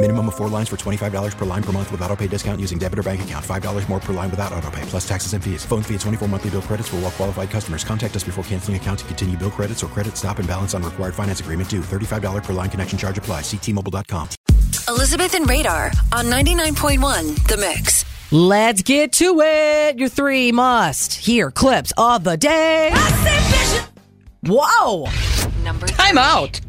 Minimum of four lines for $25 per line per month with auto pay discount using debit or bank account. $5 more per line without auto pay, plus taxes and fees. Phone fee at 24 monthly bill credits for all well qualified customers. Contact us before canceling account to continue bill credits or credit stop and balance on required finance agreement due. $35 per line connection charge apply. Ctmobile.com. Elizabeth and Radar on 99.1 The Mix. Let's get to it. Your three must hear clips of the day. Whoa. Number I'm out.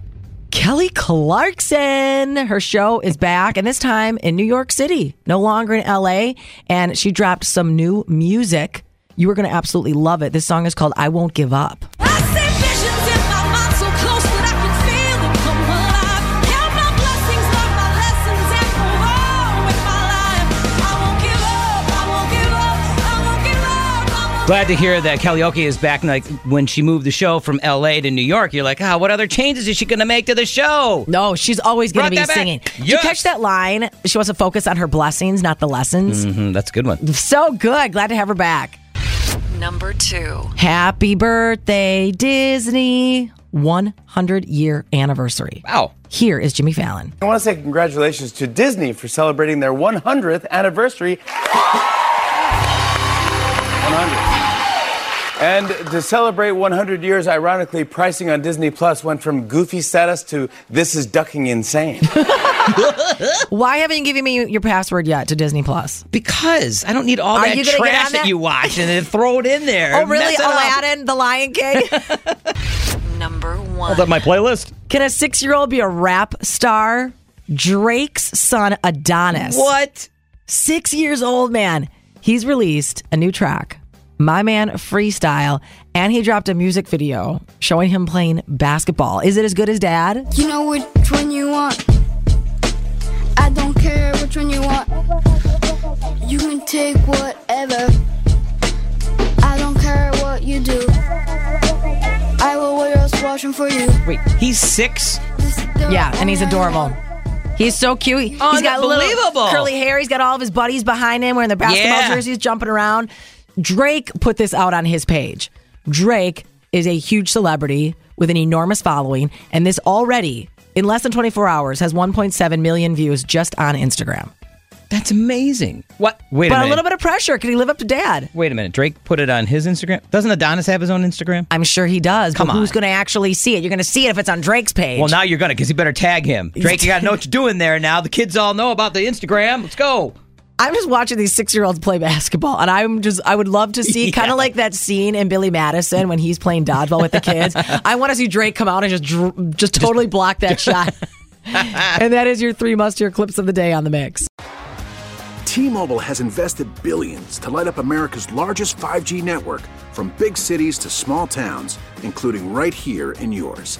Kelly Clarkson. Her show is back, and this time in New York City, no longer in LA. And she dropped some new music. You are going to absolutely love it. This song is called I Won't Give Up. Glad to hear that Kellyoke is back. Like when she moved the show from L.A. to New York, you're like, ah, what other changes is she going to make to the show? No, she's always going to be that back. singing. Did You catch that line? She wants to focus on her blessings, not the lessons. hmm that's a good one. So good. Glad to have her back. number two. Happy birthday, Disney. 100 year anniversary. Wow. Here is Jimmy Fallon. I want to say congratulations to Disney for celebrating their 100th anniversary. And to celebrate 100 years, ironically, pricing on Disney Plus went from goofy status to this is ducking insane. Why haven't you given me your password yet to Disney Plus? Because I don't need all Are that you gonna get trash on that that? you watch and then throw it in there. Oh, and really? mess it up. Aladdin, The Lion King? Number one. Hold up my playlist. Can a six year old be a rap star? Drake's son, Adonis. What? Six years old, man. He's released a new track, My Man Freestyle, and he dropped a music video showing him playing basketball. Is it as good as dad? You know which one you want. I don't care which one you want. You can take whatever. I don't care what you do. I will wear a washing for you. Wait, he's six? Yeah, and he's adorable. He's so cute. He- He's got little Unbelievable. curly hair. He's got all of his buddies behind him wearing the basketball Yeah. jerseys, jumping around. Drake put this out on his page. Drake is a huge celebrity with an enormous following, and this already, in less than 24 hours, has 1.7 million views just on Instagram. That's amazing. What? Wait a minute? but a little bit of pressure. Can he live up to dad? Wait a minute. Drake put it on his Instagram. Doesn't Adonis have his own Instagram? I'm sure he does. Come but who's going to actually see it? You're going to see it if it's on Drake's page. Well, now you're gonna, because you better tag him. Drake, you gotta know what you're doing there now. The kids all know about the Instagram. Let's go. I'm just watching these six year olds play basketball, and I'm just, I would love to see kind of like that scene in Billy Madison when he's playing dodgeball with the kids. I want to see Drake come out and just, dr- just totally block that shot. and that is your three must hear clips of the day on the mix. T-Mobile has invested billions to light up America's largest 5G network from big cities to small towns, including right here in yours.